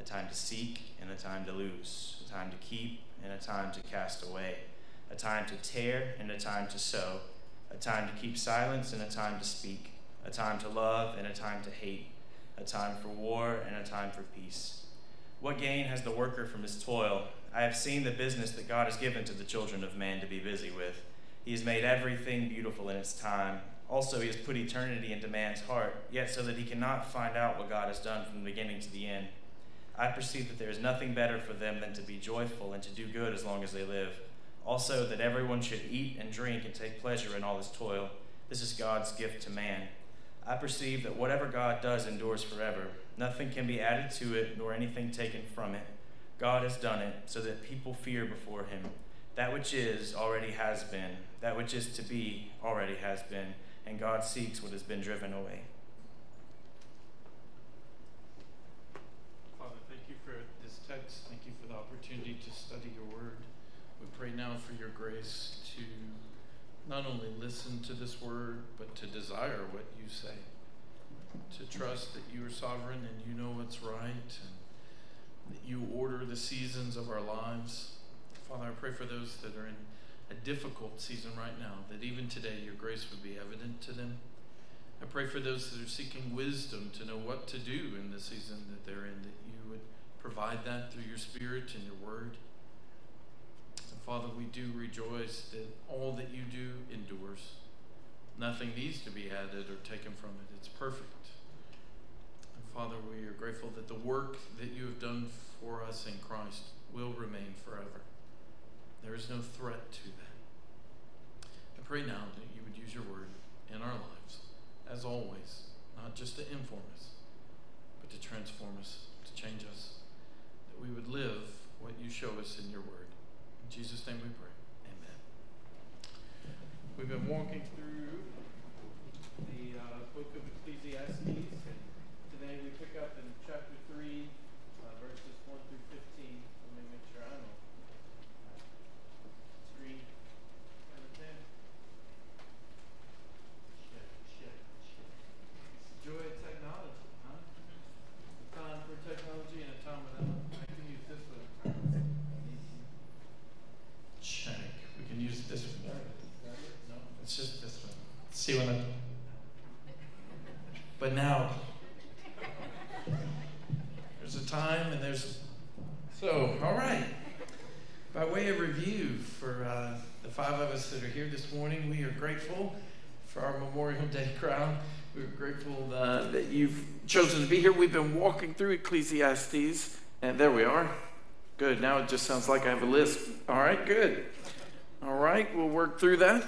a time to seek and a time to lose, a time to keep and a time to cast away, a time to tear and a time to sow, a time to keep silence and a time to speak, a time to love and a time to hate, a time for war and a time for peace. What gain has the worker from his toil? I have seen the business that God has given to the children of man to be busy with. He has made everything beautiful in its time. Also, he has put eternity into man's heart, yet so that he cannot find out what God has done from the beginning to the end. I perceive that there is nothing better for them than to be joyful and to do good as long as they live. Also, that everyone should eat and drink and take pleasure in all his toil. This is God's gift to man. I perceive that whatever God does endures forever. Nothing can be added to it, nor anything taken from it. God has done it so that people fear before him. That which is already has been, that which is to be already has been, and God seeks what has been driven away. Pray now for your grace to not only listen to this word, but to desire what you say, to trust that you are sovereign and you know what's right, and that you order the seasons of our lives. Father, I pray for those that are in a difficult season right now, that even today your grace would be evident to them. I pray for those that are seeking wisdom to know what to do in the season that they're in, that you would provide that through your Spirit and your word. Father, we do rejoice that all that you do endures. Nothing needs to be added or taken from it. It's perfect. And Father, we are grateful that the work that you have done for us in Christ will remain forever. There is no threat to that. I pray now that you would use your word in our lives, as always, not just to inform us, but to transform us, to change us, we would live what you show us in your word. In Jesus' name we pray. Amen. We've been walking through the uh, book of Ecclesiastes, and today we pick up in chapter 3, uh, verses 1 through 15. Let me make sure I know. Screen. Check, check, check. Joy of technology, huh? A time for technology and a time without. See But now, there's a time and there's. So, all right. By way of review, for uh, the five of us that are here this morning, we are grateful for our Memorial Day crowd. We're grateful uh, that you've chosen to be here. We've been walking through Ecclesiastes, and there we are. Good. Now it just sounds like I have a list. All right, good. All right, we'll work through that.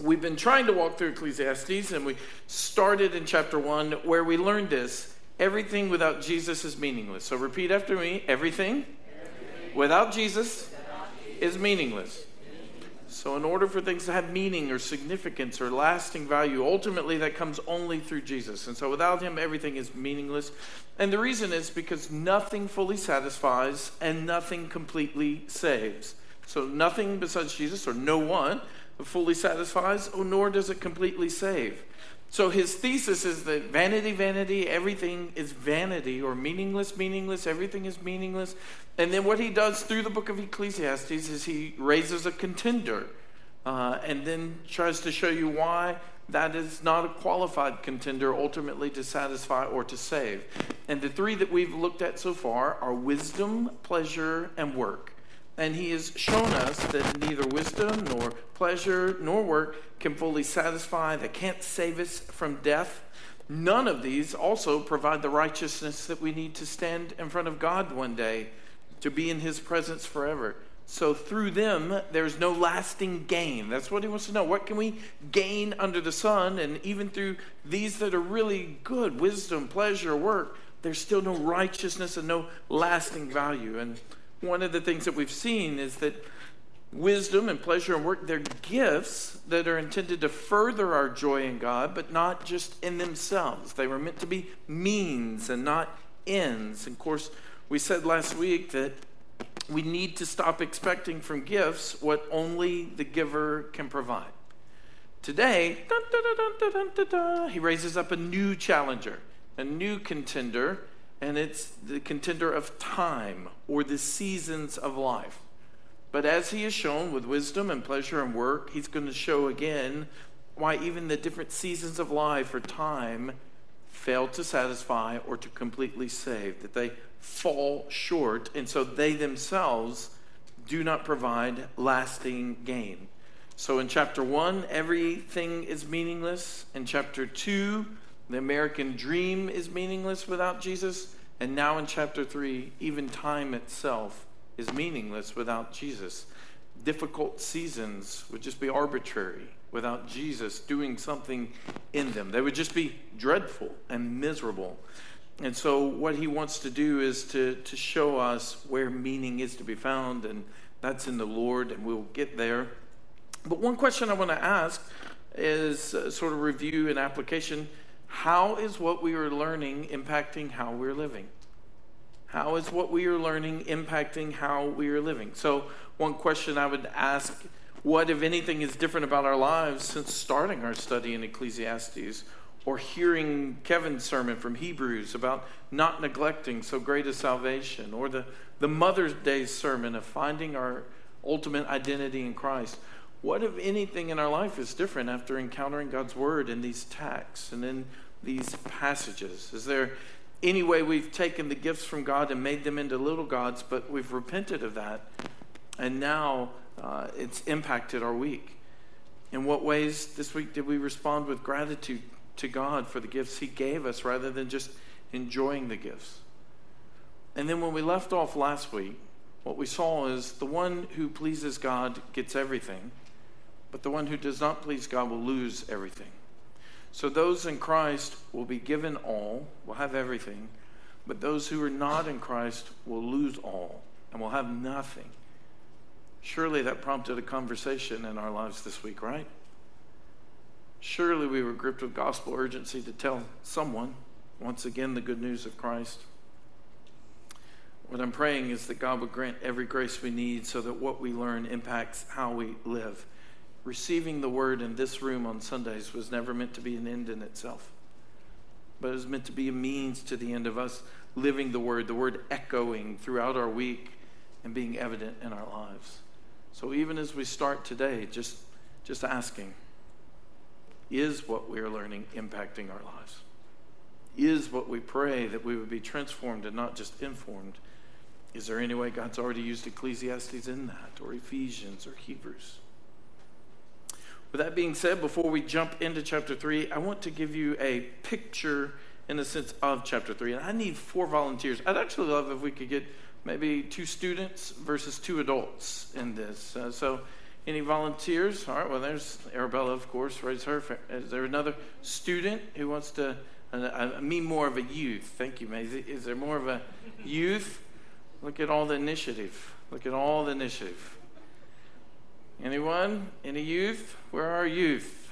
We've been trying to walk through Ecclesiastes, and we started in chapter 1 where we learned this everything without Jesus is meaningless. So repeat after me everything, everything. Without, Jesus without Jesus is meaningless. So, in order for things to have meaning or significance or lasting value, ultimately that comes only through Jesus. And so, without Him, everything is meaningless. And the reason is because nothing fully satisfies and nothing completely saves. So, nothing besides Jesus, or no one, fully satisfies, oh, nor does it completely save. So his thesis is that vanity, vanity, everything is vanity or meaningless, meaningless, everything is meaningless. And then what he does through the book of Ecclesiastes is he raises a contender uh, and then tries to show you why that is not a qualified contender ultimately to satisfy or to save. And the three that we've looked at so far are wisdom, pleasure, and work. And he has shown us that neither wisdom nor pleasure nor work can fully satisfy, that can't save us from death. None of these also provide the righteousness that we need to stand in front of God one day, to be in his presence forever. So through them, there's no lasting gain. That's what he wants to know. What can we gain under the sun? And even through these that are really good wisdom, pleasure, work there's still no righteousness and no lasting value. And one of the things that we've seen is that wisdom and pleasure and work, they're gifts that are intended to further our joy in God, but not just in themselves. They were meant to be means and not ends. And of course, we said last week that we need to stop expecting from gifts what only the giver can provide. Today, dun, dun, dun, he raises up a new challenger, a new contender, and it's the contender of time or the seasons of life. But as he has shown with wisdom and pleasure and work, he's going to show again why even the different seasons of life or time fail to satisfy or to completely save, that they fall short, and so they themselves do not provide lasting gain. So in chapter one, everything is meaningless. In chapter two, the American dream is meaningless without Jesus. And now in chapter three, even time itself is meaningless without Jesus. Difficult seasons would just be arbitrary without Jesus doing something in them. They would just be dreadful and miserable. And so, what he wants to do is to, to show us where meaning is to be found, and that's in the Lord, and we'll get there. But one question I want to ask is uh, sort of review and application. How is what we are learning impacting how we're living? How is what we are learning impacting how we are living? So, one question I would ask what, if anything, is different about our lives since starting our study in Ecclesiastes or hearing Kevin's sermon from Hebrews about not neglecting so great a salvation or the, the Mother's Day sermon of finding our ultimate identity in Christ? What, if anything, in our life is different after encountering God's Word in these texts and in these passages? Is there any way we've taken the gifts from God and made them into little gods, but we've repented of that, and now uh, it's impacted our week? In what ways this week did we respond with gratitude to God for the gifts He gave us rather than just enjoying the gifts? And then when we left off last week, what we saw is the one who pleases God gets everything but the one who does not please God will lose everything. So those in Christ will be given all, will have everything, but those who are not in Christ will lose all and will have nothing. Surely that prompted a conversation in our lives this week, right? Surely we were gripped with gospel urgency to tell someone, once again, the good news of Christ. What I'm praying is that God would grant every grace we need so that what we learn impacts how we live receiving the word in this room on Sundays was never meant to be an end in itself, but it was meant to be a means to the end of us living the word, the word echoing throughout our week and being evident in our lives. So even as we start today, just, just asking, is what we are learning impacting our lives? Is what we pray that we would be transformed and not just informed? Is there any way God's already used Ecclesiastes in that, or Ephesians, or Hebrews? With that being said, before we jump into chapter 3, I want to give you a picture, in a sense, of chapter 3. And I need four volunteers. I'd actually love if we could get maybe two students versus two adults in this. Uh, so, any volunteers? All right, well, there's Arabella, of course, raise her. Is there another student who wants to? Uh, I mean, more of a youth. Thank you, Maisie. Is there more of a youth? Look at all the initiative. Look at all the initiative. Anyone? Any youth? Where are youth?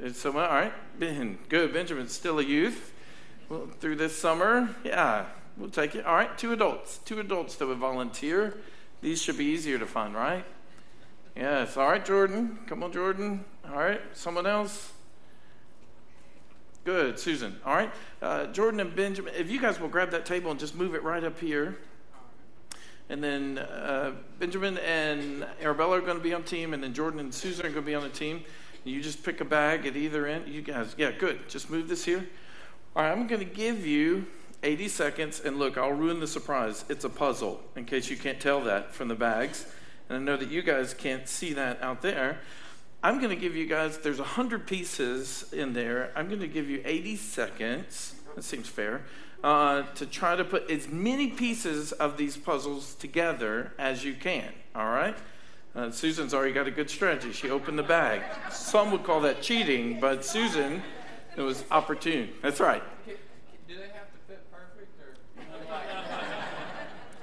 It's someone. All right. Ben. Good. Benjamin's still a youth. Well, through this summer, yeah, we'll take it. All right. Two adults. Two adults that would volunteer. These should be easier to find, right? Yes. All right, Jordan. Come on, Jordan. All right. Someone else. Good, Susan. All right. Uh, Jordan and Benjamin, if you guys will grab that table and just move it right up here. And then uh, Benjamin and Arabella are going to be on team, and then Jordan and Susan are going to be on the team. You just pick a bag at either end. You guys, yeah, good. Just move this here. All right, I'm going to give you 80 seconds, and look, I'll ruin the surprise. It's a puzzle, in case you can't tell that from the bags. And I know that you guys can't see that out there. I'm going to give you guys, there's 100 pieces in there. I'm going to give you 80 seconds. That seems fair uh, to try to put as many pieces of these puzzles together as you can, all right? Uh, Susan's already got a good strategy. She opened the bag. Some would call that cheating, but Susan, it was opportune. That's right. Do they have to fit perfect? Or...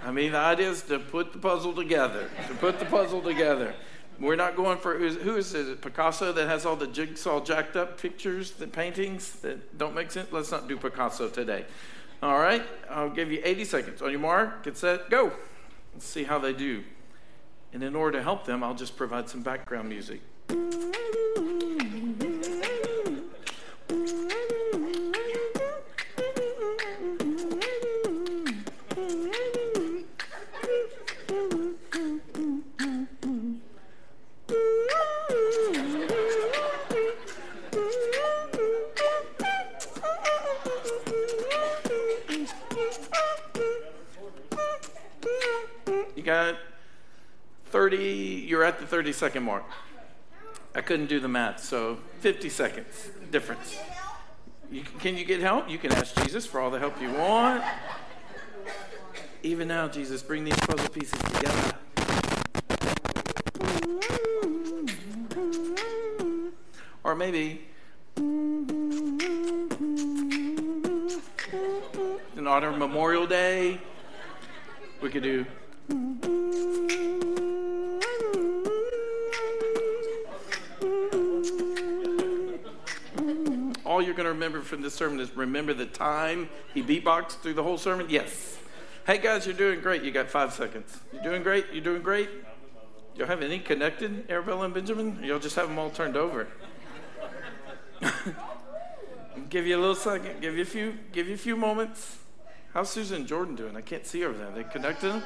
I mean, the idea is to put the puzzle together. To put the puzzle together. We're not going for who is it? Picasso that has all the jigsaw jacked up pictures, the paintings that don't make sense. Let's not do Picasso today. All right, I'll give you 80 seconds. On your mark, get set, go. Let's see how they do. And in order to help them, I'll just provide some background music. 30 second mark. I couldn't do the math, so 50 seconds difference. You, can you get help? You can ask Jesus for all the help you want. Even now, Jesus, bring these puzzle pieces together. Or maybe in honor of Memorial Day, we could do. You're going to remember from this sermon is remember the time he beatboxed through the whole sermon? Yes. Hey guys, you're doing great. You got five seconds. You're doing great. You're doing great. Y'all have any connected, Arabella and Benjamin? Y'all just have them all turned over. give you a little second. Give you a few. Give you a few moments. How's Susan and Jordan doing? I can't see over there. They connected,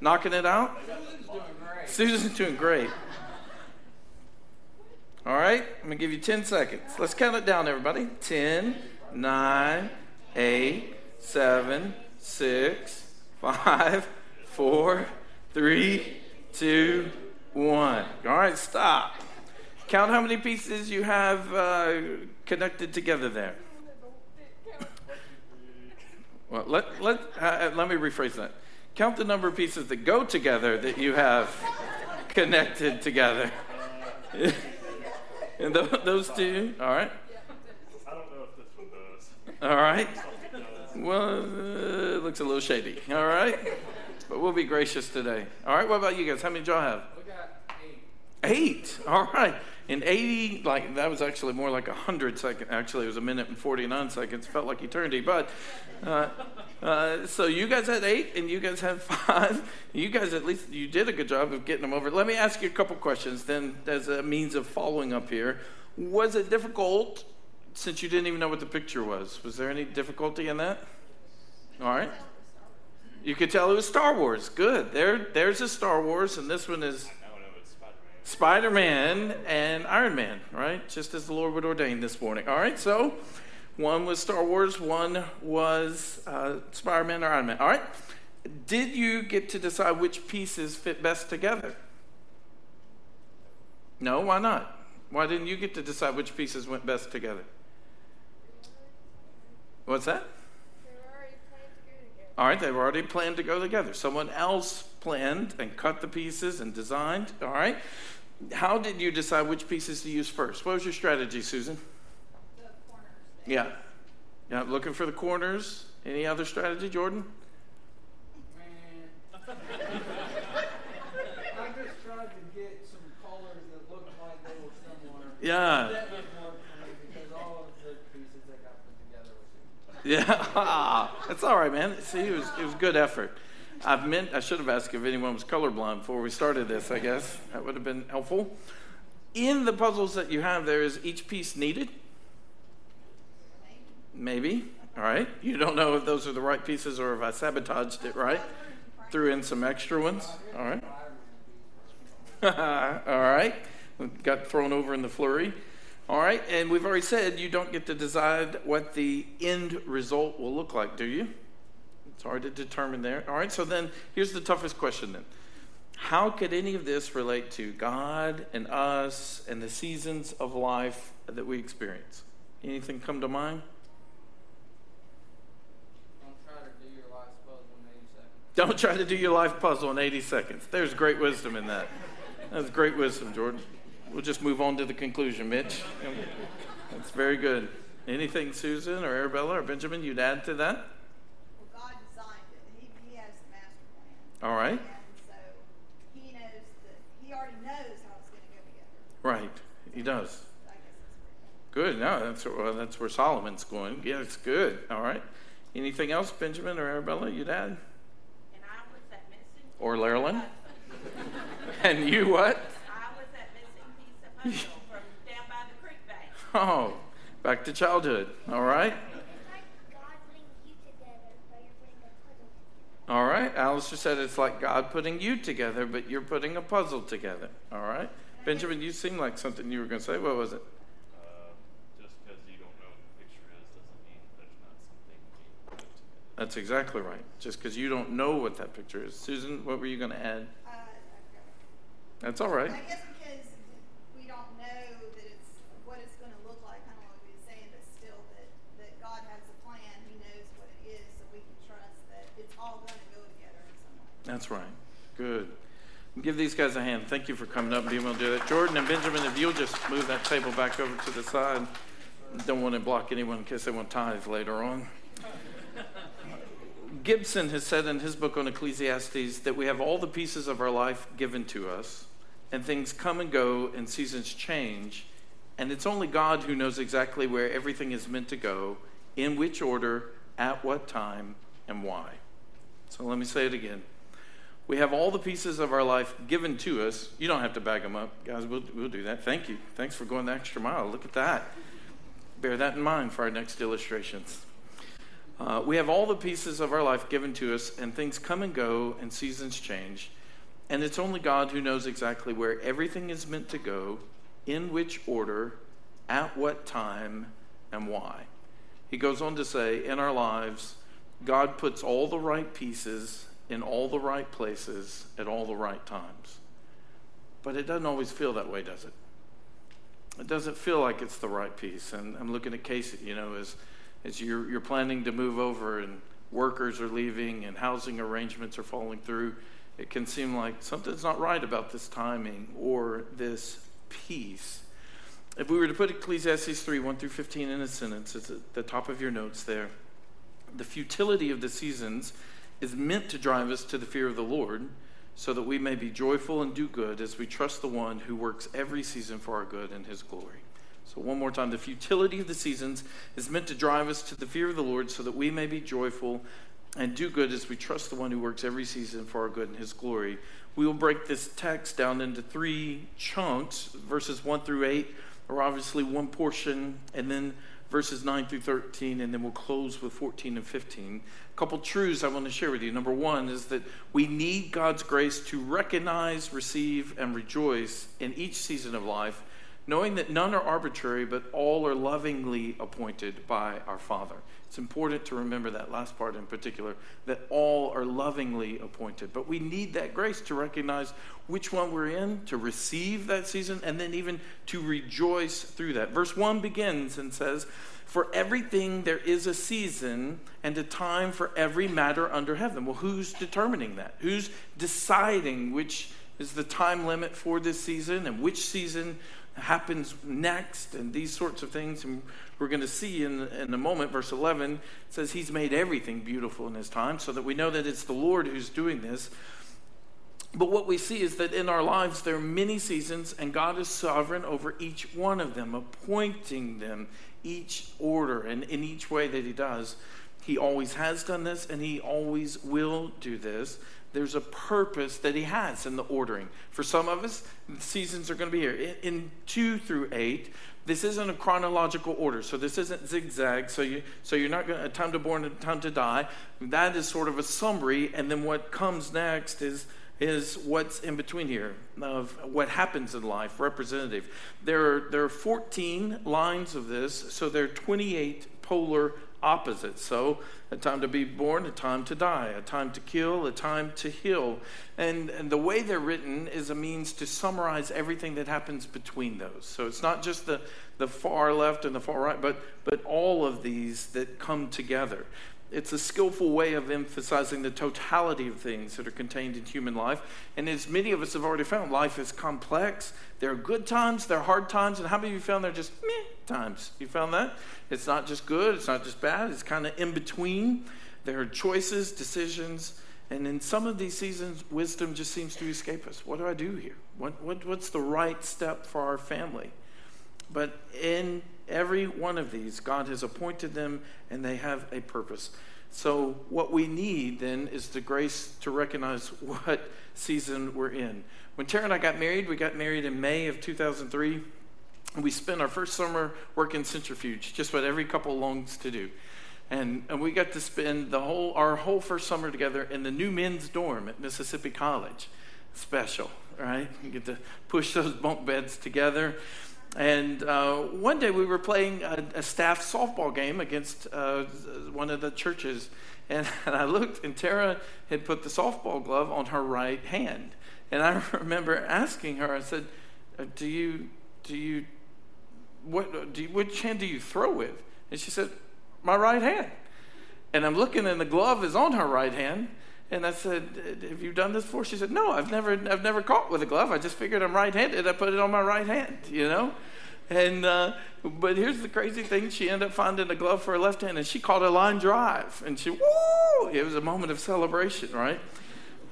knocking it out. Susan's doing great. Susan's doing great. All right, I'm gonna give you 10 seconds. Let's count it down, everybody. 10, 9, 8, 7, 6, 5, 4, 3, 2, 1. All right, stop. Count how many pieces you have uh, connected together there. Well, let, let, uh, let me rephrase that. Count the number of pieces that go together that you have connected together. and th- those two, all right? I don't know if this one does. All right. Well, uh, it looks a little shady. All right. But we'll be gracious today. All right. What about you guys? How many did y'all have? We got eight. Eight. All right. In 80, like that was actually more like 100 seconds. Actually, it was a minute and 49 seconds. Felt like eternity. But uh, uh, so you guys had eight, and you guys had five. You guys at least you did a good job of getting them over. Let me ask you a couple questions. Then, as a means of following up here, was it difficult since you didn't even know what the picture was? Was there any difficulty in that? All right. You could tell it was Star Wars. Good. There, there's a Star Wars, and this one is. Spider Man and Iron Man, right? Just as the Lord would ordain this morning. All right, so one was Star Wars, one was uh, Spider Man or Iron Man. All right, did you get to decide which pieces fit best together? No, why not? Why didn't you get to decide which pieces went best together? What's that? All right, they've already planned to go together. Someone else planned and cut the pieces and designed. All right. How did you decide which pieces to use first? What was your strategy, Susan? Yeah. Yeah, looking for the corners. Any other strategy, Jordan? Man. I just tried to get some colors that looked like they were similar. Yeah. That didn't work for me because all of the pieces that got put together were similar. Yeah. That's all right, man. See, it was, it was good effort. I've meant, I should have asked if anyone was colorblind before we started this, I guess. That would have been helpful. In the puzzles that you have, there is each piece needed? Maybe. All right. You don't know if those are the right pieces or if I sabotaged it, right? Threw in some extra ones. All right. All right. Got thrown over in the flurry. All right. And we've already said you don't get to decide what the end result will look like, do you? It's hard to determine there. All right. So then here's the toughest question then. How could any of this relate to God and us and the seasons of life that we experience? Anything come to mind? Don't try to do your life's puzzle in 80 seconds. Don't try to do your life puzzle in 80 seconds. There's great wisdom in that. That's great wisdom, Jordan. We'll just move on to the conclusion, Mitch. That's very good. Anything, Susan or Arabella or Benjamin, you'd add to that? Well, God designed it. He, he has the master plan. All right. And so he knows that he already knows how it's going to go together. Right. He does. I guess that's pretty Good. No, that's well, that's where Solomon's going. Yeah, it's good. All right. Anything else, Benjamin or Arabella, you'd add? And I was that missing. Or Marilyn? And you what? I was that missing piece of puzzle from down by the creek bank. Oh, back to childhood. All right. It's like God putting you together, but you're putting a puzzle together. All right. Alistair said it's like God putting you together, but you're putting a puzzle together. All right. Benjamin, you seem like something you were going to say. What was it? Uh, just because you don't know what the picture is doesn't mean there's not something being put together. That's exactly right. Just because you don't know what that picture is. Susan, what were you going to add? Uh, That's all right. I guess because we don't know that it's what it's going to look like, kind of what we were saying, but still that, that God has a plan. He knows what it is, so we can trust that it's all going to go together in some way. That's right. Good. Give these guys a hand. Thank you for coming up and being able to do that. Jordan and Benjamin, if you'll just move that table back over to the side. Don't want to block anyone in case they want tithe later on. Gibson has said in his book on Ecclesiastes that we have all the pieces of our life given to us, and things come and go, and seasons change, and it's only God who knows exactly where everything is meant to go, in which order, at what time, and why. So let me say it again. We have all the pieces of our life given to us. You don't have to bag them up. Guys, we'll, we'll do that. Thank you. Thanks for going the extra mile. Look at that. Bear that in mind for our next illustrations. Uh, we have all the pieces of our life given to us, and things come and go, and seasons change. And it's only God who knows exactly where everything is meant to go, in which order, at what time, and why. He goes on to say, in our lives, God puts all the right pieces in all the right places at all the right times. But it doesn't always feel that way, does it? It doesn't feel like it's the right piece. And I'm looking at Casey, you know, as, as you're, you're planning to move over and workers are leaving and housing arrangements are falling through, it can seem like something's not right about this timing or this piece. If we were to put Ecclesiastes 3 1 through 15 in a sentence, it's at the top of your notes there. The futility of the seasons is meant to drive us to the fear of the Lord so that we may be joyful and do good as we trust the one who works every season for our good and his glory. So, one more time the futility of the seasons is meant to drive us to the fear of the Lord so that we may be joyful and do good as we trust the one who works every season for our good and his glory. We will break this text down into three chunks verses 1 through 8 are obviously one portion, and then verses 9 through 13, and then we'll close with 14 and 15. A couple truths I want to share with you. Number one is that we need God's grace to recognize, receive, and rejoice in each season of life, knowing that none are arbitrary, but all are lovingly appointed by our Father. It's important to remember that last part in particular, that all are lovingly appointed. But we need that grace to recognize which one we're in, to receive that season, and then even to rejoice through that. Verse 1 begins and says, For everything there is a season and a time for every matter under heaven. Well, who's determining that? Who's deciding which is the time limit for this season and which season happens next and these sorts of things. And we're going to see in, in a moment verse 11 says he's made everything beautiful in his time so that we know that it's the lord who's doing this. But what we see is that in our lives there are many seasons and god is sovereign over each one of them appointing them each order and in each way that he does. He always has done this and he always will do this there's a purpose that he has in the ordering. For some of us, seasons are going to be here. In, in, two through eight, this isn't a chronological order, so this isn't zigzag. So you so you're not going to time to born and time to die. That is sort of a summary, and then what comes next is is what's in between here of what happens in life, representative. There are, there are 14 lines of this, so there are 28 polar opposites. So, a time to be born, a time to die, a time to kill, a time to heal. And, and the way they're written is a means to summarize everything that happens between those. So, it's not just the, the far left and the far right, but, but all of these that come together. It's a skillful way of emphasizing the totality of things that are contained in human life. And as many of us have already found, life is complex. There are good times, there are hard times, and how many of you found there are just meh times? You found that? It's not just good, it's not just bad, it's kind of in between. There are choices, decisions, And in some of these seasons, wisdom just seems to escape us. What do I do here? What, what, what's the right step for our family? But in every one of these, God has appointed them and they have a purpose. So, what we need then is the grace to recognize what season we're in. When Tara and I got married, we got married in May of 2003. And we spent our first summer working centrifuge, just what every couple longs to do. And, and we got to spend the whole, our whole first summer together in the new men's dorm at Mississippi College. Special, right? You get to push those bunk beds together. And uh, one day we were playing a, a staff softball game against uh, one of the churches. And, and I looked, and Tara had put the softball glove on her right hand. And I remember asking her, I said, uh, Do you, do you, what, do you, which hand do you throw with? And she said, My right hand. And I'm looking, and the glove is on her right hand. And I said, "Have you done this before?" She said, "No, I've never, I've never caught with a glove. I just figured I'm right-handed. I put it on my right hand, you know." And uh, but here's the crazy thing: she ended up finding a glove for her left hand, and she caught a line drive, and she woo! It was a moment of celebration, right?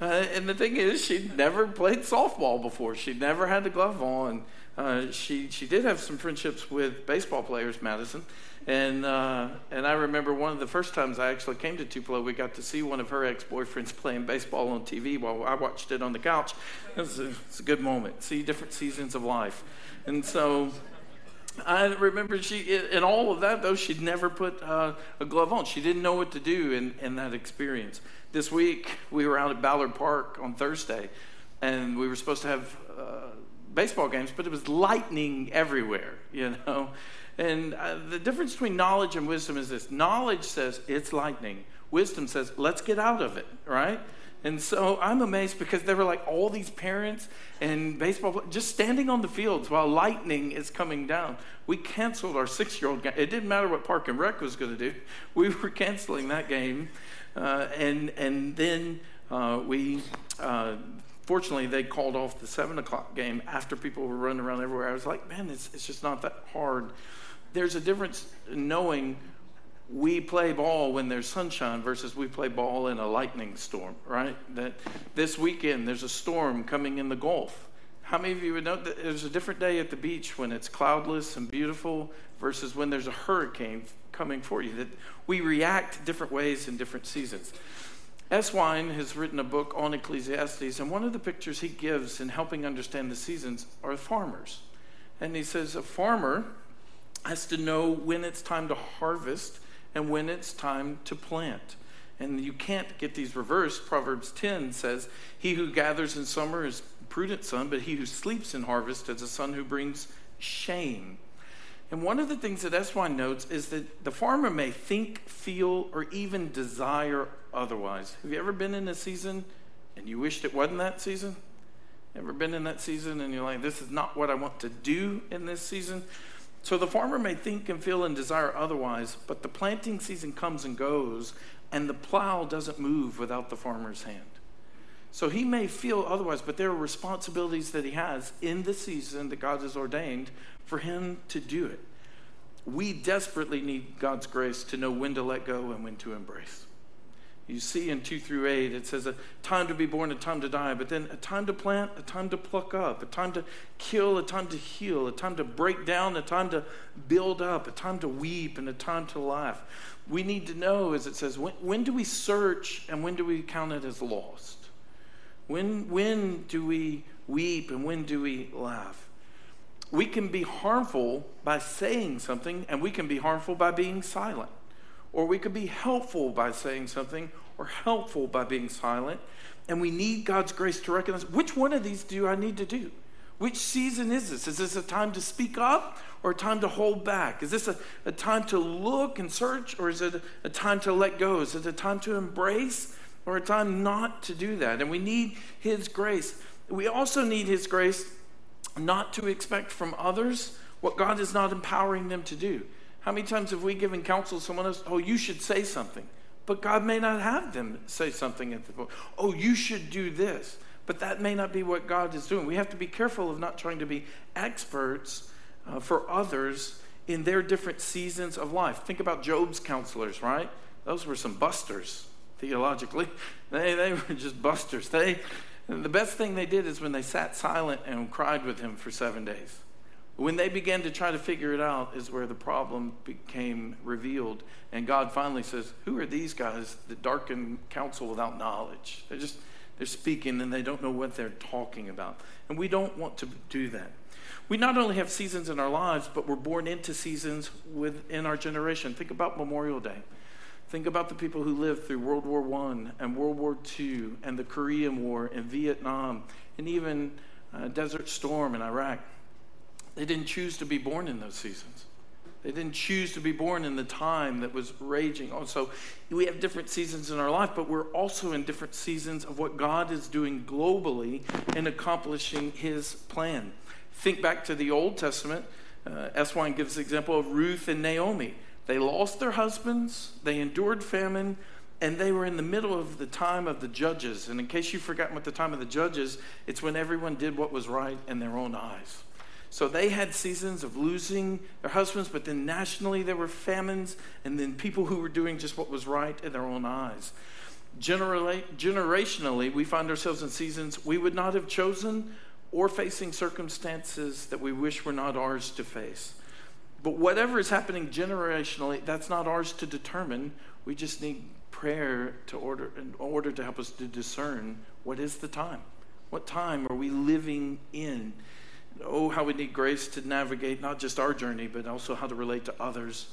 Uh, and the thing is, she'd never played softball before. She'd never had the glove on. Uh, she she did have some friendships with baseball players, Madison, and uh, and I remember one of the first times I actually came to Tupelo, we got to see one of her ex boyfriends playing baseball on TV while I watched it on the couch. It was a, a good moment. See different seasons of life, and so. I remember she, in all of that though, she'd never put uh, a glove on. She didn't know what to do in, in that experience. This week, we were out at Ballard Park on Thursday, and we were supposed to have uh, baseball games, but it was lightning everywhere, you know. And uh, the difference between knowledge and wisdom is this knowledge says it's lightning, wisdom says let's get out of it, right? And so I'm amazed because there were like all these parents and baseball just standing on the fields while lightning is coming down. We canceled our six year old game. It didn't matter what Park and Rec was going to do, we were canceling that game. Uh, and, and then uh, we, uh, fortunately, they called off the seven o'clock game after people were running around everywhere. I was like, man, it's, it's just not that hard there's a difference in knowing we play ball when there's sunshine versus we play ball in a lightning storm, right? That this weekend there's a storm coming in the Gulf. How many of you would know that there's a different day at the beach when it's cloudless and beautiful versus when there's a hurricane coming for you? That we react different ways in different seasons. Eswine has written a book on Ecclesiastes, and one of the pictures he gives in helping understand the seasons are farmers. And he says a farmer has to know when it's time to harvest and when it's time to plant. And you can't get these reversed. Proverbs 10 says, He who gathers in summer is prudent son, but he who sleeps in harvest is a son who brings shame. And one of the things that S. Eswine notes is that the farmer may think, feel, or even desire otherwise. Have you ever been in a season and you wished it wasn't that season? Ever been in that season and you're like, this is not what I want to do in this season? So the farmer may think and feel and desire otherwise, but the planting season comes and goes, and the plow doesn't move without the farmer's hand. So he may feel otherwise, but there are responsibilities that he has in the season that God has ordained for him to do it. We desperately need God's grace to know when to let go and when to embrace. You see in 2 through 8, it says a time to be born, a time to die, but then a time to plant, a time to pluck up, a time to kill, a time to heal, a time to break down, a time to build up, a time to weep, and a time to laugh. We need to know, as it says, when, when do we search and when do we count it as lost? When, when do we weep and when do we laugh? We can be harmful by saying something, and we can be harmful by being silent. Or we could be helpful by saying something or helpful by being silent. And we need God's grace to recognize which one of these do I need to do? Which season is this? Is this a time to speak up or a time to hold back? Is this a, a time to look and search or is it a, a time to let go? Is it a time to embrace or a time not to do that? And we need His grace. We also need His grace not to expect from others what God is not empowering them to do. How many times have we given counsel to someone else? Oh, you should say something. But God may not have them say something at the point. Oh, you should do this. But that may not be what God is doing. We have to be careful of not trying to be experts uh, for others in their different seasons of life. Think about Job's counselors, right? Those were some busters. theologically. They, they were just busters. They, the best thing they did is when they sat silent and cried with him for seven days. When they began to try to figure it out, is where the problem became revealed. And God finally says, Who are these guys that darken counsel without knowledge? They're just, they're speaking and they don't know what they're talking about. And we don't want to do that. We not only have seasons in our lives, but we're born into seasons within our generation. Think about Memorial Day. Think about the people who lived through World War I and World War II and the Korean War and Vietnam and even uh, Desert Storm in Iraq. They didn't choose to be born in those seasons. They didn't choose to be born in the time that was raging. Also, we have different seasons in our life, but we're also in different seasons of what God is doing globally in accomplishing His plan. Think back to the Old Testament. Uh, Eswine gives the example of Ruth and Naomi. They lost their husbands, they endured famine, and they were in the middle of the time of the judges. And in case you've forgotten what the time of the judges, it's when everyone did what was right in their own eyes. So they had seasons of losing their husbands, but then nationally there were famines, and then people who were doing just what was right in their own eyes. Generally, generationally, we find ourselves in seasons we would not have chosen or facing circumstances that we wish were not ours to face. But whatever is happening generationally, that's not ours to determine. We just need prayer to order in order to help us to discern what is the time. What time are we living in? Oh, how we need grace to navigate not just our journey, but also how to relate to others.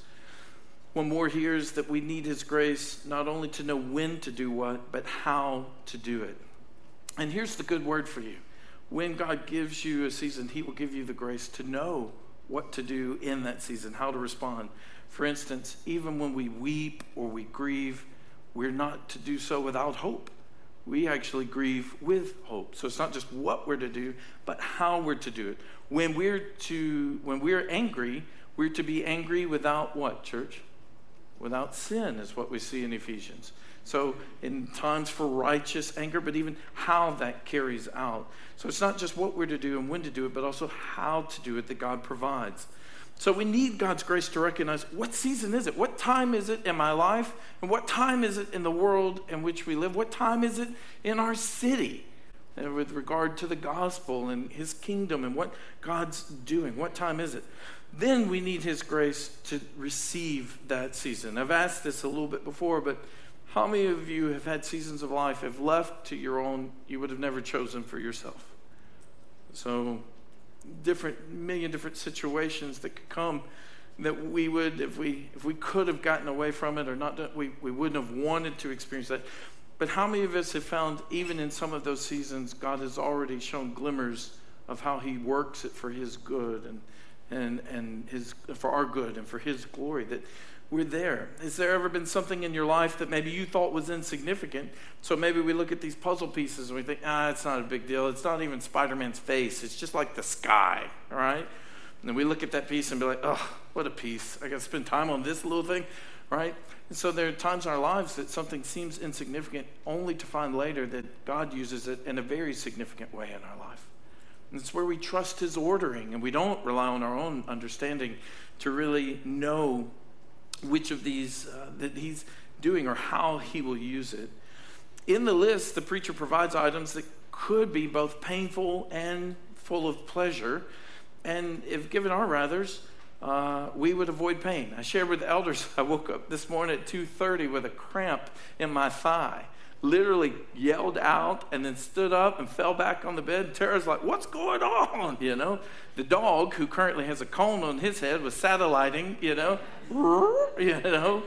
One more here is that we need His grace not only to know when to do what, but how to do it. And here's the good word for you when God gives you a season, He will give you the grace to know what to do in that season, how to respond. For instance, even when we weep or we grieve, we're not to do so without hope we actually grieve with hope. So it's not just what we're to do, but how we're to do it. When we're to when we're angry, we're to be angry without what, church? Without sin is what we see in Ephesians. So in times for righteous anger, but even how that carries out. So it's not just what we're to do and when to do it, but also how to do it that God provides. So we need God's grace to recognize what season is it? What time is it in my life? And what time is it in the world in which we live? What time is it in our city? And with regard to the gospel and his kingdom and what God's doing, what time is it? Then we need his grace to receive that season. I've asked this a little bit before, but how many of you have had seasons of life, have left to your own, you would have never chosen for yourself? So different million different situations that could come that we would if we if we could have gotten away from it or not we, we wouldn't have wanted to experience that. But how many of us have found even in some of those seasons god has already shown glimmers of how he works it for his good and and and his for our good and for his glory that we're there. Has there ever been something in your life that maybe you thought was insignificant? So maybe we look at these puzzle pieces and we think, ah, it's not a big deal. It's not even Spider Man's face. It's just like the sky, all right? And then we look at that piece and be like, oh, what a piece. I got to spend time on this little thing, right? And so there are times in our lives that something seems insignificant only to find later that God uses it in a very significant way in our life. And it's where we trust His ordering and we don't rely on our own understanding to really know which of these uh, that he's doing or how he will use it. In the list, the preacher provides items that could be both painful and full of pleasure. And if given our rathers, uh, we would avoid pain. I shared with the elders, I woke up this morning at 2.30 with a cramp in my thigh. Literally yelled out and then stood up and fell back on the bed. Tara's like, what's going on? You know, the dog, who currently has a cone on his head, was satelliting, you know, you know.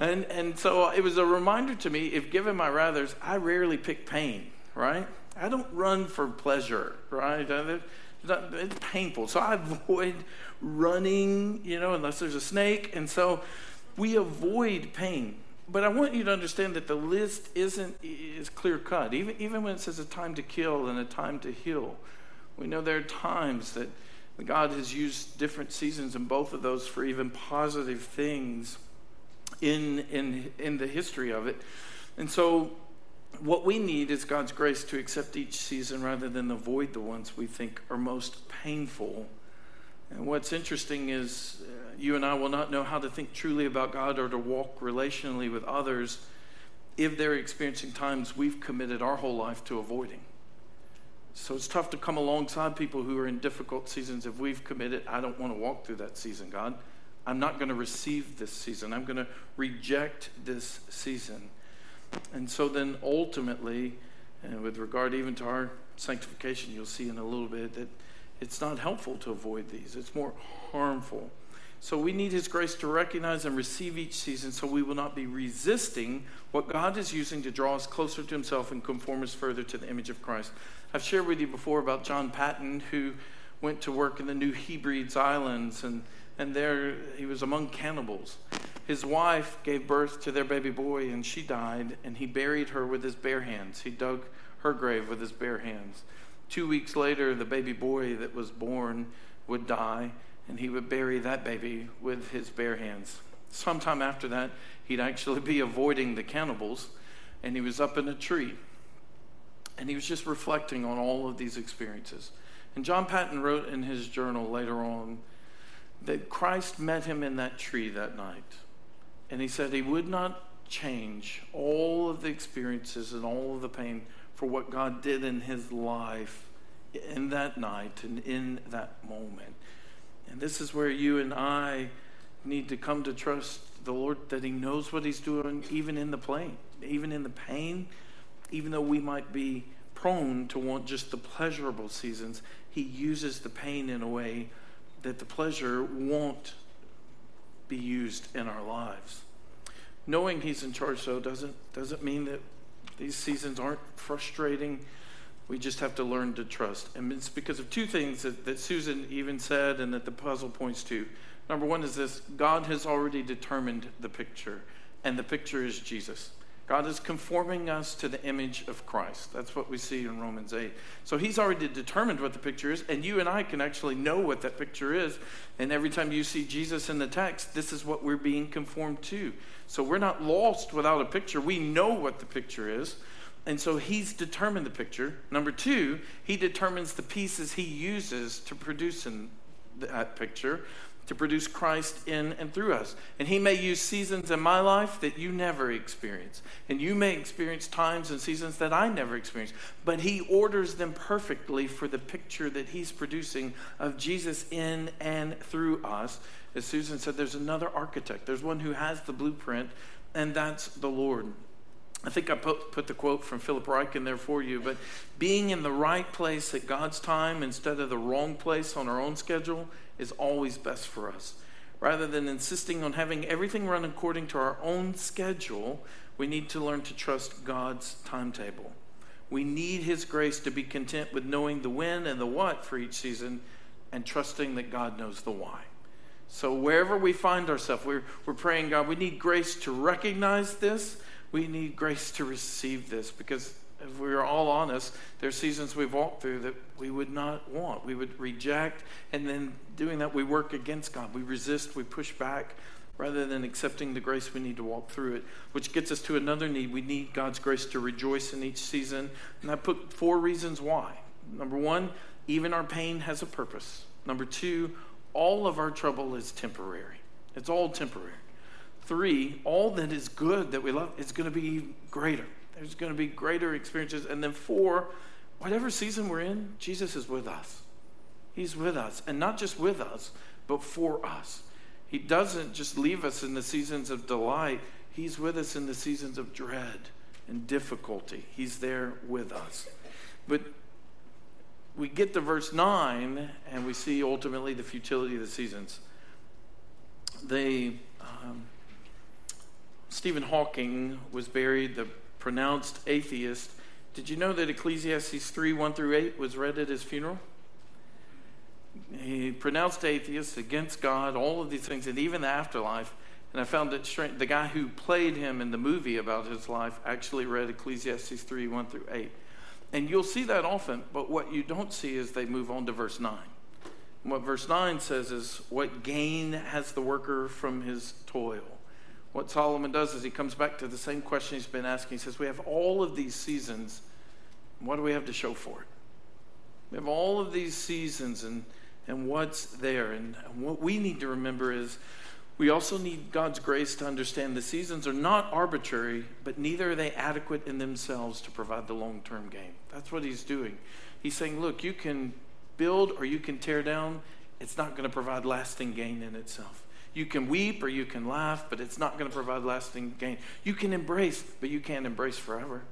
And, and so it was a reminder to me if given my rathers, I rarely pick pain, right? I don't run for pleasure, right? It's painful. So I avoid running, you know, unless there's a snake. And so we avoid pain. But I want you to understand that the list isn't is clear cut. Even, even when it says a time to kill and a time to heal, we know there are times that God has used different seasons in both of those for even positive things in, in, in the history of it. And so, what we need is God's grace to accept each season rather than avoid the ones we think are most painful. And what's interesting is Uh, you and I will not know how to think truly about God or to walk relationally with others if they're experiencing times we've committed our whole life to avoiding. So it's tough to come alongside people who are in difficult seasons if we've committed, I don't want to walk through that season, God. I'm not going to receive this season. I'm going to reject this season. And so then ultimately, and with regard even to our sanctification, you'll see in a little bit that it's not helpful to avoid these, it's more harmful. So we need His grace to recognize and receive each season so we will not be resisting what God is using to draw us closer to Himself and conform us further to the image of Christ. I've shared with you before about John Paton, who went to work in the New Hebrides Islands, and, and there he was among cannibals. His wife gave birth to their baby boy, and she died, and he buried her with his bare hands. He dug her grave with his bare hands. Two weeks later, the baby boy that was born would die, and he would bury that baby with his bare hands. Sometime after that, he'd actually be avoiding the cannibals, and he was up in a tree. And he was just reflecting on all of these experiences. And John Paton wrote in his journal later on that Christ met him in that tree that night. And he said he would not change all of the experiences and all of the pain for what God did in his life in that night and in that moment. And this is where you and I need to come to trust the Lord that He knows what He's doing, even in the pain, even in the pain, even though we might be prone to want just the pleasurable seasons. He uses the pain in a way that the pleasure won't be used in our lives. Knowing He's in charge, though, doesn't doesn't mean that these seasons aren't frustrating we just have to learn to trust. And it's because of two things that, that Susan even said and that the puzzle points to. Number one is this God has already determined the picture, and the picture is Jesus. God is conforming us to the image of Christ. That's what we see in Romans 8. So he's already determined what the picture is, and you and I can actually know what that picture is. And every time you see Jesus in the text, this is what we're being conformed to. So we're not lost without a picture. We know what the picture is. And so he's determined the picture. Number two, he determines the pieces he uses to produce in that picture, to produce Christ in and through us. And he may use seasons in my life that you never experience. And you may experience times and seasons that I never experience. But he orders them perfectly for the picture that he's producing of Jesus in and through us. As Susan said, there's another architect, there's one who has the blueprint, and that's the Lord. I think I put, put the quote from Philip Ryken in there for you, but being in the right place at God's time instead of the wrong place on our own schedule is always best for us. Rather than insisting on having everything run according to our own schedule, we need to learn to trust God's timetable. We need His grace to be content with knowing the when and the what for each season and trusting that God knows the why. So, wherever we find ourselves, we're, we're praying, God, we need grace to recognize this we need grace to receive this because if we are all honest, there's seasons we've walked through that we would not want. We would reject, and then doing that, we work against God. We resist, we push back rather than accepting the grace we need to walk through it, which gets us to another need. We need God's grace to rejoice in each season. And I put four reasons why. Number one, even our pain has a purpose. Number two, all of our trouble is temporary. It's all temporary. Three, all that is good that we love is going to be greater. There's going to be greater experiences. And then four, whatever season we're in, Jesus is with us. He's with us. And not just with us, but for us. He doesn't just leave us in the seasons of delight, He's with us in the seasons of dread and difficulty. He's there with us. But we get to verse 9 and we see ultimately the futility of the seasons. They. Um, Stephen Hawking was buried, the pronounced atheist. Did you know that Ecclesiastes 3 1 through 8 was read at his funeral? He pronounced atheist against God, all of these things, and even the afterlife. And I found that strange. The guy who played him in the movie about his life actually read Ecclesiastes 3 1 through 8. And you'll see that often, but what you don't see is they move on to verse 9. And what verse 9 says is, What gain has the worker from his toil? What Solomon does is he comes back to the same question he's been asking. He says, We have all of these seasons. What do we have to show for it? We have all of these seasons, and, and what's there? And what we need to remember is We also need God's grace to understand the seasons are not arbitrary, but neither are they adequate in themselves to provide the long term gain. That's what he's doing. He's saying, look, you can build or you can tear down, it's not going to provide lasting gain in itself. You can weep or you can laugh, but it's not going to provide lasting gain. You can embrace, but you can't embrace forever.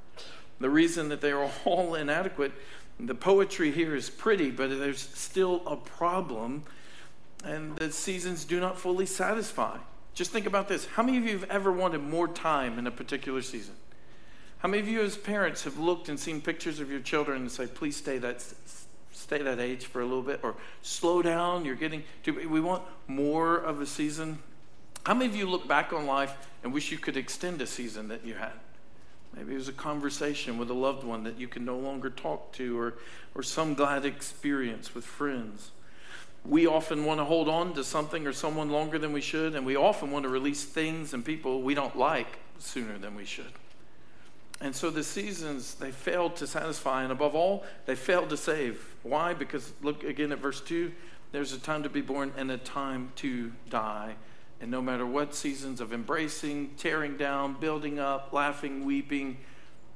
The reason that they are all inadequate, the poetry here is pretty, but there's still a problem, and the seasons do not fully satisfy. Just think about this. How many of you have ever wanted more time in a particular season? How many of you, as parents, have looked and seen pictures of your children and say, please stay that, stay that age for a little bit, or slow down? You're getting, do we want more of a season? How many of you look back on life and wish you could extend a season that you had? Maybe it was a conversation with a loved one that you can no longer talk to, or, or some glad experience with friends. We often want to hold on to something or someone longer than we should, and we often want to release things and people we don't like sooner than we should. And so the seasons, they failed to satisfy, and above all, they failed to save. Why? Because look again at verse 2 there's a time to be born and a time to die. And no matter what seasons of embracing, tearing down, building up, laughing, weeping,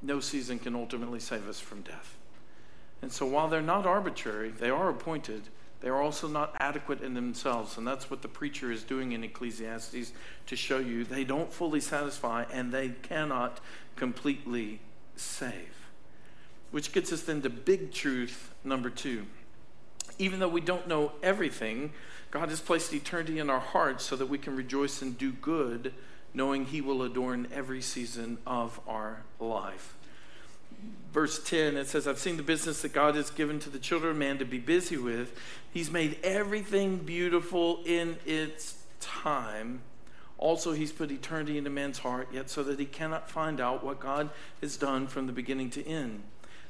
no season can ultimately save us from death. And so while they're not arbitrary, they are appointed, they are also not adequate in themselves. And that's what the preacher is doing in Ecclesiastes to show you they don't fully satisfy and they cannot completely save. Which gets us then to big truth number two. Even though we don't know everything, God has placed eternity in our hearts so that we can rejoice and do good, knowing He will adorn every season of our life. Verse 10, it says, I've seen the business that God has given to the children of man to be busy with. He's made everything beautiful in its time. Also, He's put eternity into man's heart, yet so that he cannot find out what God has done from the beginning to end.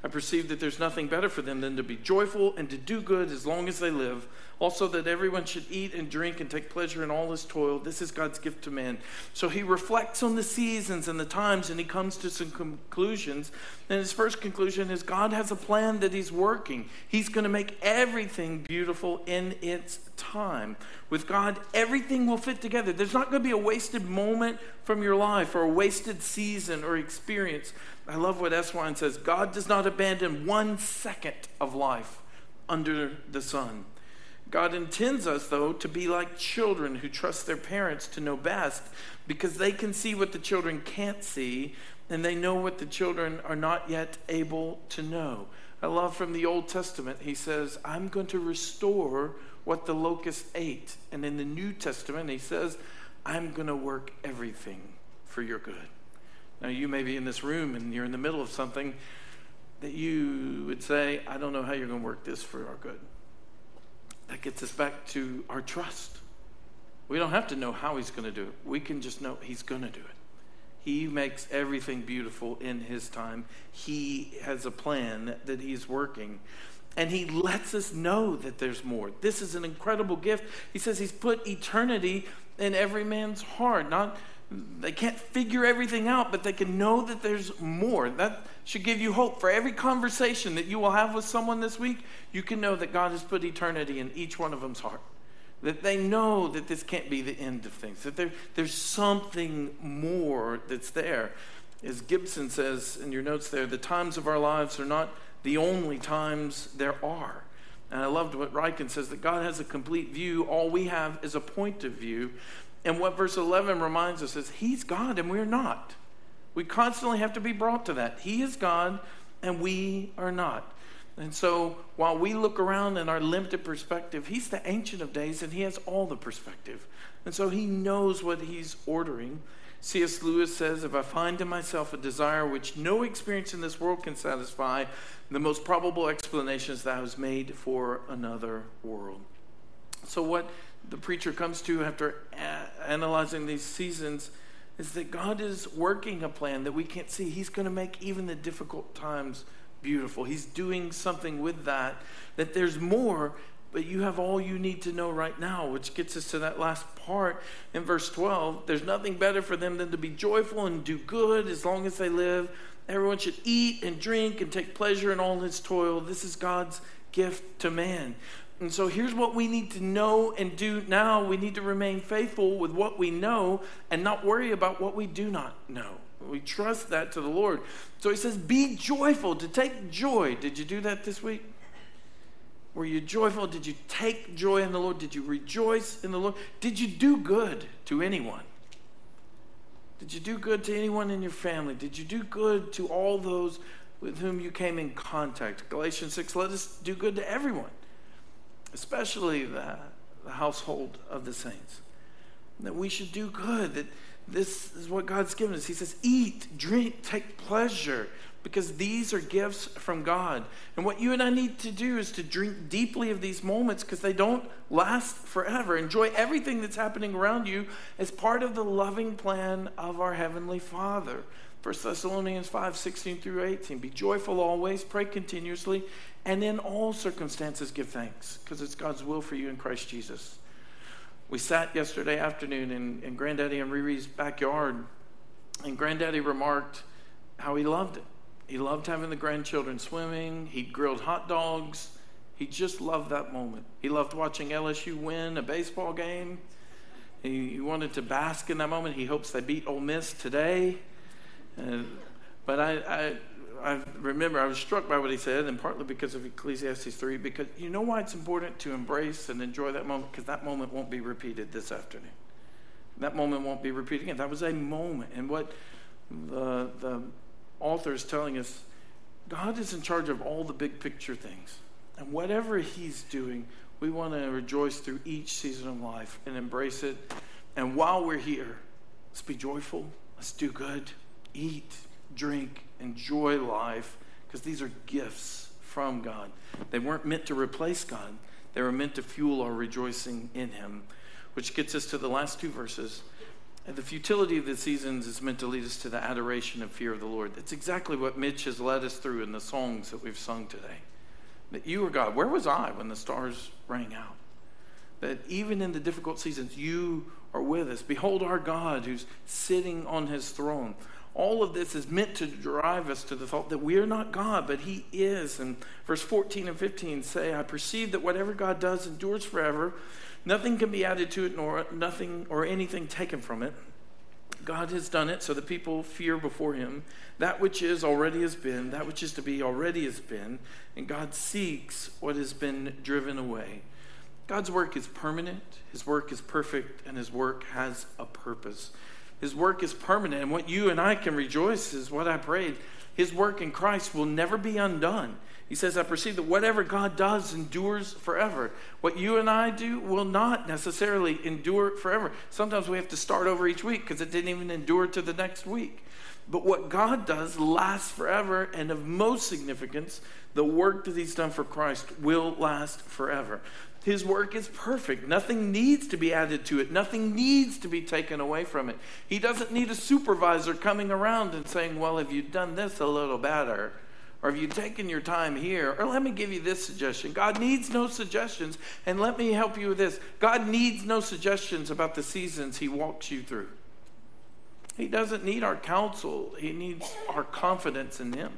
I perceive that there's nothing better for them than to be joyful and to do good as long as they live. Also, that everyone should eat and drink and take pleasure in all his toil. This is God's gift to man. So he reflects on the seasons and the times and he comes to some conclusions. And his first conclusion is God has a plan that he's working. He's going to make everything beautiful in its time. With God, everything will fit together. There's not going to be a wasted moment from your life or a wasted season or experience. I love what Eswine says God does not abandon one second of life under the sun. God intends us, though, to be like children who trust their parents to know best because they can see what the children can't see and they know what the children are not yet able to know. I love from the Old Testament, he says, I'm going to restore what the locust ate. And in the New Testament, he says, I'm going to work everything for your good. Now, you may be in this room and you're in the middle of something that you would say, I don't know how you're going to work this for our good. That gets us back to our trust. We don't have to know how he's going to do it. We can just know he's going to do it. He makes everything beautiful in his time. He has a plan that he's working. And he lets us know that there's more. This is an incredible gift. He says he's put eternity in every man's heart. Not they can't figure everything out, but they can know that there's more. That should give you hope for every conversation that you will have with someone this week. You can know that God has put eternity in each one of them's heart. That they know that this can't be the end of things, that there, there's something more that's there. As Gibson says in your notes there, the times of our lives are not the only times there are. And I loved what Ryken says that God has a complete view. All we have is a point of view. And what verse 11 reminds us is He's God and we're not. We constantly have to be brought to that. He is God and we are not. And so while we look around in our limited perspective, He's the Ancient of Days and He has all the perspective. And so He knows what He's ordering. C.S. Lewis says, If I find in myself a desire which no experience in this world can satisfy, the most probable explanation is that I was made for another world. So, what the preacher comes to after a- analyzing these seasons is that God is working a plan that we can't see. He's going to make even the difficult times beautiful. He's doing something with that, that there's more, but you have all you need to know right now, which gets us to that last part in verse 12. There's nothing better for them than to be joyful and do good as long as they live. Everyone should eat and drink and take pleasure in all his toil. This is God's gift to man. And so here's what we need to know and do now. We need to remain faithful with what we know and not worry about what we do not know. We trust that to the Lord. So he says, Be joyful, to take joy. Did you do that this week? Were you joyful? Did you take joy in the Lord? Did you rejoice in the Lord? Did you do good to anyone? Did you do good to anyone in your family? Did you do good to all those with whom you came in contact? Galatians 6 let us do good to everyone, especially the, the household of the saints. That we should do good, that this is what God's given us. He says, Eat, drink, take pleasure, because these are gifts from God. And what you and I need to do is to drink deeply of these moments because they don't last forever. Enjoy everything that's happening around you as part of the loving plan of our Heavenly Father. 1 Thessalonians 5 16 through 18. Be joyful always, pray continuously, and in all circumstances give thanks because it's God's will for you in Christ Jesus. We sat yesterday afternoon in, in Granddaddy and Riri's backyard, and Granddaddy remarked how he loved it. He loved having the grandchildren swimming. He grilled hot dogs. He just loved that moment. He loved watching LSU win a baseball game. He, he wanted to bask in that moment. He hopes they beat Ole Miss today. Uh, but I, I, I remember I was struck by what he said, and partly because of Ecclesiastes 3, because you know why it's important to embrace and enjoy that moment? Because that moment won't be repeated this afternoon. That moment won't be repeated again. That was a moment. And what the, the author is telling us God is in charge of all the big picture things. And whatever He's doing, we want to rejoice through each season of life and embrace it. And while we're here, let's be joyful, let's do good, eat, drink, enjoy life, because these are gifts from God. They weren't meant to replace God, they were meant to fuel our rejoicing in Him. Which gets us to the last two verses the futility of the seasons is meant to lead us to the adoration and fear of the Lord. That's exactly what Mitch has led us through in the songs that we've sung today. That you are God. Where was I when the stars rang out? That even in the difficult seasons, you are with us. Behold our God who's sitting on his throne. All of this is meant to drive us to the thought that we are not God, but He is. And verse 14 and 15 say, I perceive that whatever God does endures forever. Nothing can be added to it, nor nothing or anything taken from it. God has done it so that people fear before him. That which is already has been, that which is to be already has been, and God seeks what has been driven away. God's work is permanent, his work is perfect, and his work has a purpose. His work is permanent, and what you and I can rejoice is what I prayed. His work in Christ will never be undone. He says, I perceive that whatever God does endures forever. What you and I do will not necessarily endure forever. Sometimes we have to start over each week because it didn't even endure to the next week. But what God does lasts forever, and of most significance, the work that He's done for Christ will last forever. His work is perfect. Nothing needs to be added to it. Nothing needs to be taken away from it. He doesn't need a supervisor coming around and saying, Well, have you done this a little better? Or have you taken your time here? Or let me give you this suggestion. God needs no suggestions. And let me help you with this God needs no suggestions about the seasons He walks you through. He doesn't need our counsel, He needs our confidence in Him.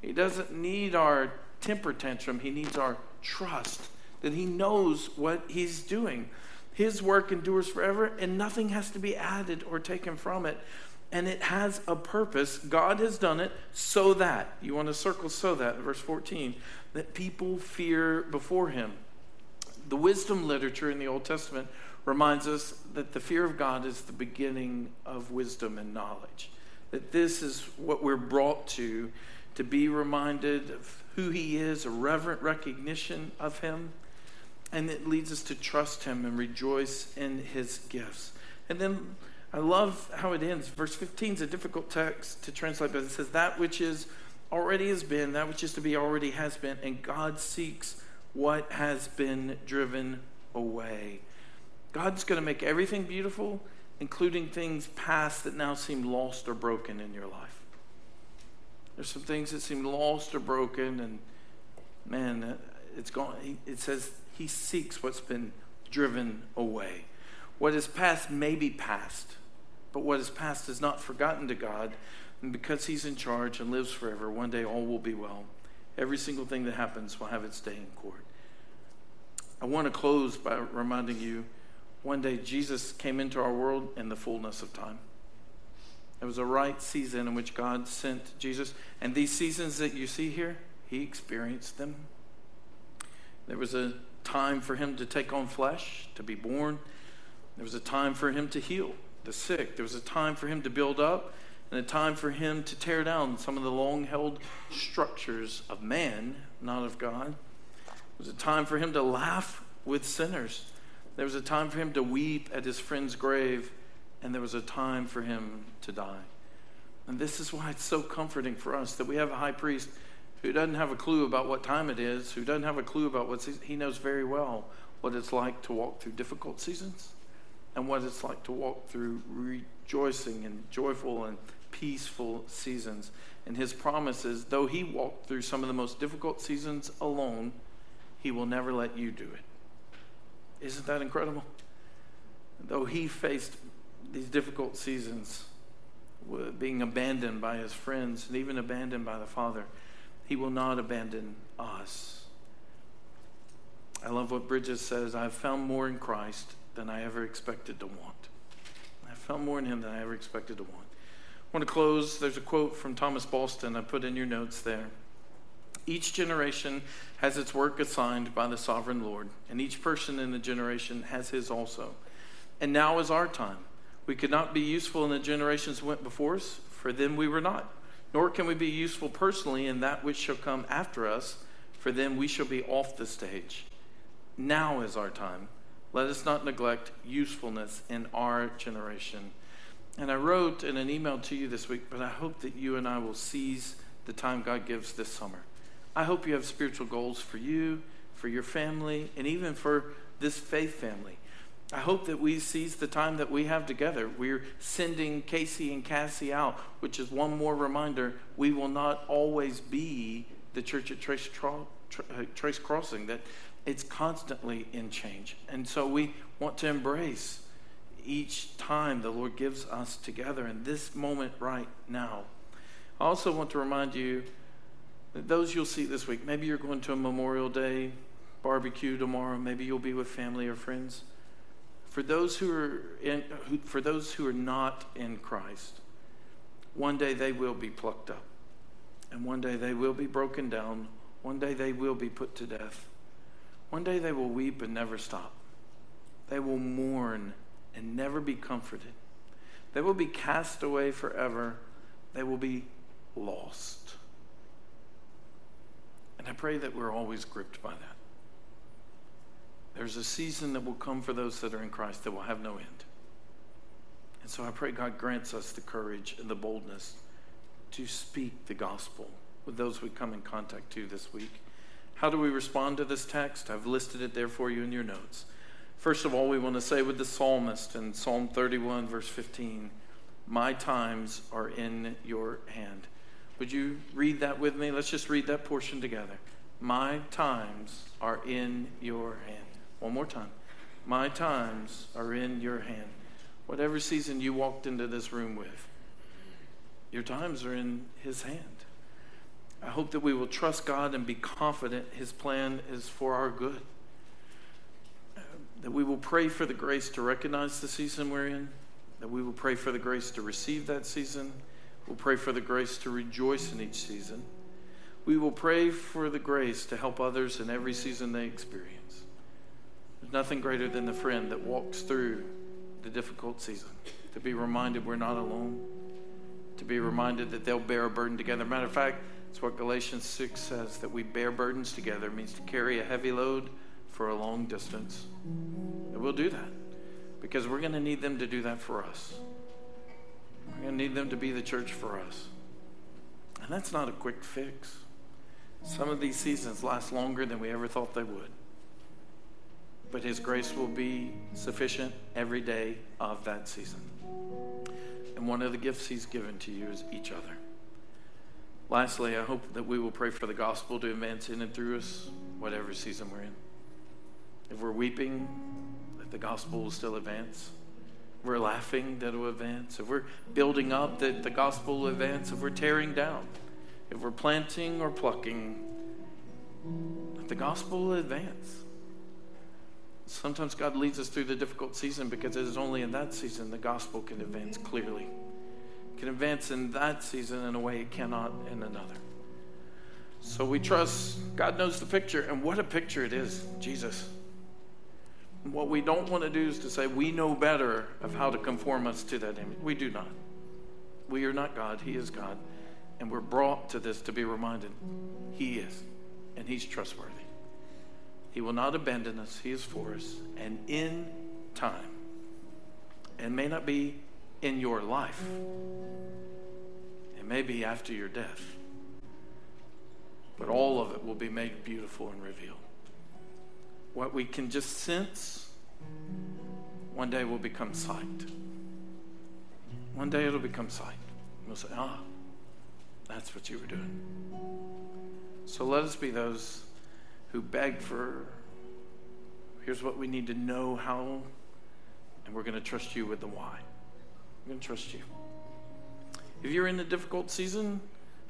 He doesn't need our temper tantrum, He needs our trust that He knows what He's doing. His work endures forever, and nothing has to be added or taken from it and it has a purpose. God has done it so that, you want to circle so that, verse 14, that people fear before him. The wisdom literature in the Old Testament reminds us that the fear of God is the beginning of wisdom and knowledge. That this is what we're brought to, to be reminded of who he is, a reverent recognition of him, and it leads us to trust him and rejoice in his gifts. And then I love how it ends. Verse 15 is a difficult text to translate, but it says, That which is already has been, that which is to be already has been, and God seeks what has been driven away. God's going to make everything beautiful, including things past that now seem lost or broken in your life. There's some things that seem lost or broken, and man, uh, it's gone. It says he seeks what's been driven away. What is past may be past, but what is past is not forgotten to God. And because He's in charge and lives forever, one day all will be well. Every single thing that happens will have its day in court. I want to close by reminding you one day Jesus came into our world in the fullness of time. It was a right season in which God sent Jesus. And these seasons that you see here, he experienced them. There was a time for him to take on flesh, to be born. There was a time for him to heal the sick. There was a time for him to build up and a time for him to tear down some of the long held structures of man, not of God. There was a time for him to laugh with sinners. There was a time for him to weep at his friend's grave and there was a time for him to die. And this is why it's so comforting for us that we have a high priest who doesn't have a clue about what time it is, who doesn't have a clue about what he knows very well what it's like to walk through difficult seasons and what it's like to walk through rejoicing and joyful and peaceful seasons. And his promise is though he walked through some of the most difficult seasons alone, he will never let you do it. Isn't that incredible? Though he faced these difficult seasons, being abandoned by his friends and even abandoned by the Father, he will not abandon us. I love what Bridges says I've found more in Christ than I ever expected to want. I found more in him than I ever expected to want. I want to close. There's a quote from Thomas Boston I put in your notes there. Each generation has its work assigned by the sovereign Lord, and each person in the generation has his also. And now is our time. We could not be useful in the generations went before us, for them we were not. Nor can we be useful personally in that which shall come after us, for then we shall be off the stage. Now is our time. Let us not neglect usefulness in our generation. And I wrote in an email to you this week, but I hope that you and I will seize the time God gives this summer. I hope you have spiritual goals for you, for your family, and even for this faith family. I hope that we seize the time that we have together. We're sending Casey and Cassie out, which is one more reminder we will not always be the church at Trace, Tra- uh, Trace Crossing, that it's constantly in change. And so we want to embrace each time the Lord gives us together in this moment right now. I also want to remind you those you'll see this week, maybe you're going to a Memorial Day barbecue tomorrow, maybe you'll be with family or friends for those who are in, who, for those who are not in Christ, one day they will be plucked up, and one day they will be broken down. One day they will be put to death. One day they will weep and never stop. They will mourn and never be comforted. They will be cast away forever. They will be lost. And I pray that we're always gripped by that. There's a season that will come for those that are in Christ that will have no end. And so I pray God grants us the courage and the boldness to speak the gospel with those we come in contact to this week. How do we respond to this text? I've listed it there for you in your notes. First of all, we want to say with the psalmist in Psalm 31, verse 15, My times are in your hand. Would you read that with me? Let's just read that portion together. My times are in your hand. One more time. My times are in your hand. Whatever season you walked into this room with, your times are in His hand. I hope that we will trust God and be confident His plan is for our good. That we will pray for the grace to recognize the season we're in. That we will pray for the grace to receive that season. We'll pray for the grace to rejoice in each season. We will pray for the grace to help others in every season they experience. There's nothing greater than the friend that walks through the difficult season, to be reminded we're not alone, to be reminded that they'll bear a burden together. Matter of fact, it's what Galatians 6 says that we bear burdens together means to carry a heavy load for a long distance. And we'll do that because we're going to need them to do that for us. We're going to need them to be the church for us. And that's not a quick fix. Some of these seasons last longer than we ever thought they would but His grace will be sufficient every day of that season. And one of the gifts He's given to you is each other. Lastly, I hope that we will pray for the gospel to advance in and through us, whatever season we're in. If we're weeping, that the gospel will still advance. We're laughing, that it will advance. If we're building up, that the gospel will advance. If we're tearing down, if we're planting or plucking, the gospel will advance. Sometimes God leads us through the difficult season because it is only in that season the gospel can advance clearly. Can advance in that season in a way it cannot in another. So we trust God knows the picture, and what a picture it is Jesus. What we don't want to do is to say we know better of how to conform us to that image. We do not. We are not God, He is God. And we're brought to this to be reminded He is, and He's trustworthy. He will not abandon us, He is for us. And in time, and may not be in your life, it may be after your death, but all of it will be made beautiful and revealed. What we can just sense, one day will become sight. One day it'll become sight. We'll say, ah, that's what you were doing. So let us be those who beg for here's what we need to know how, and we're going to trust you with the why. We're going to trust you. If you're in a difficult season,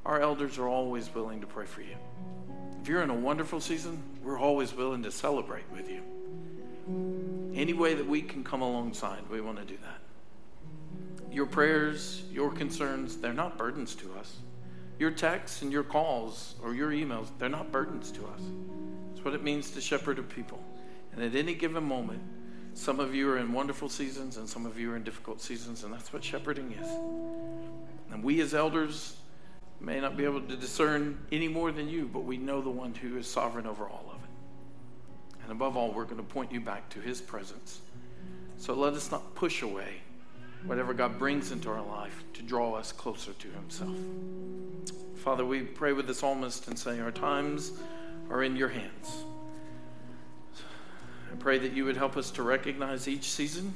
our elders are always willing to pray for you. If you're in a wonderful season, we're always willing to celebrate with you. Any way that we can come alongside, we want to do that. Your prayers, your concerns, they're not burdens to us. Your texts and your calls or your emails, they're not burdens to us. It's what it means to shepherd a people. And at any given moment, some of you are in wonderful seasons and some of you are in difficult seasons, and that's what shepherding is. And we as elders may not be able to discern any more than you, but we know the one who is sovereign over all of it. And above all, we're going to point you back to his presence. So let us not push away whatever God brings into our life to draw us closer to Himself. Father, we pray with the psalmist and say, Our times are in your hands. I pray that you would help us to recognize each season.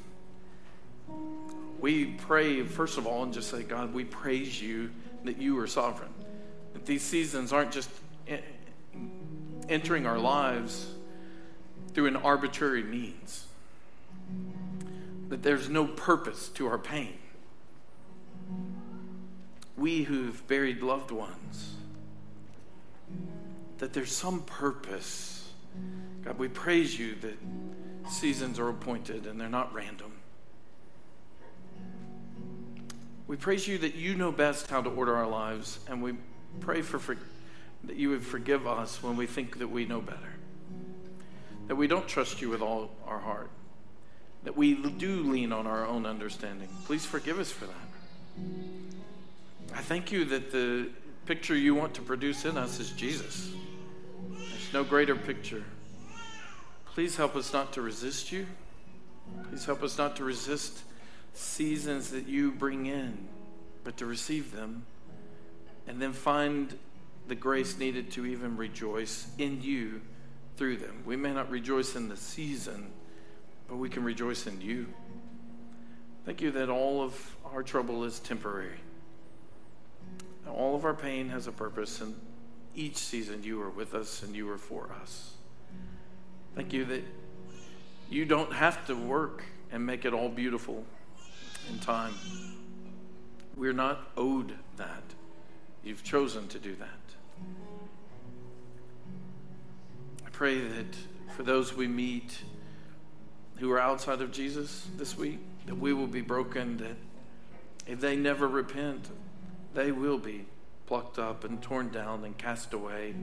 We pray, first of all, and just say, God, we praise you that you are sovereign. That these seasons aren't just entering our lives through an arbitrary means that there's no purpose to our pain. We who've buried loved ones, that there's some purpose. God, we praise you that seasons are appointed and they're not random. We praise you that you know best how to order our lives, and we pray for, for that you would forgive us when we think that we know better. That we don't trust you with all our heart that we do lean on our own understanding. Please forgive us for that. I thank you that the picture you want to produce in us is Jesus. There's no greater picture. Please help us not to resist you. Please help us not to resist seasons that you bring in, but to receive them and then find the grace needed to even rejoice in you through them. We may not rejoice in the season but we can rejoice in you. Thank you that all of our trouble is temporary. All of our pain has a purpose, and each season you are with us and you are for us. Thank you that you don't have to work and make it all beautiful in time. We're not owed that. You've chosen to do that. I pray that for those we meet, who are outside of Jesus this week, that we will be broken, that if they never repent, they will be plucked up and torn down and cast away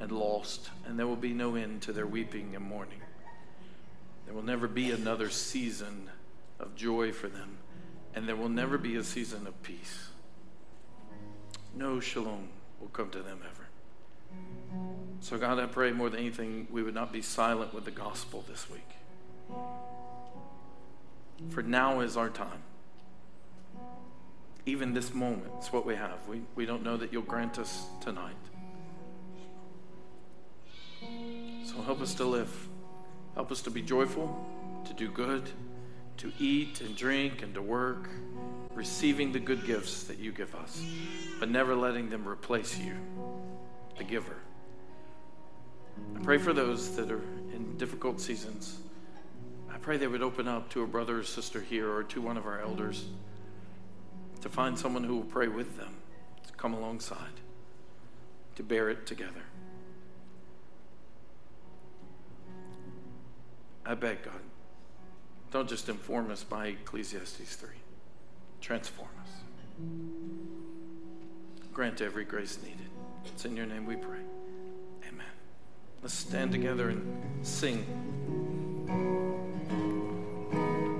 and lost, and there will be no end to their weeping and mourning. There will never be another season of joy for them, and there will never be a season of peace. No shalom will come to them ever. So, God, I pray more than anything, we would not be silent with the gospel this week. For now is our time. Even this moment, is what we have. We, we don't know that you'll grant us tonight. So help us to live. Help us to be joyful, to do good, to eat and drink and to work, receiving the good gifts that you give us, but never letting them replace you, the giver. I pray for those that are in difficult seasons I pray they would open up to a brother or sister here or to one of our elders to find someone who will pray with them, to come alongside, to bear it together. I beg God, don't just inform us by Ecclesiastes 3. Transform us. Grant every grace needed. It's in your name we pray. Amen. Let's stand together and sing.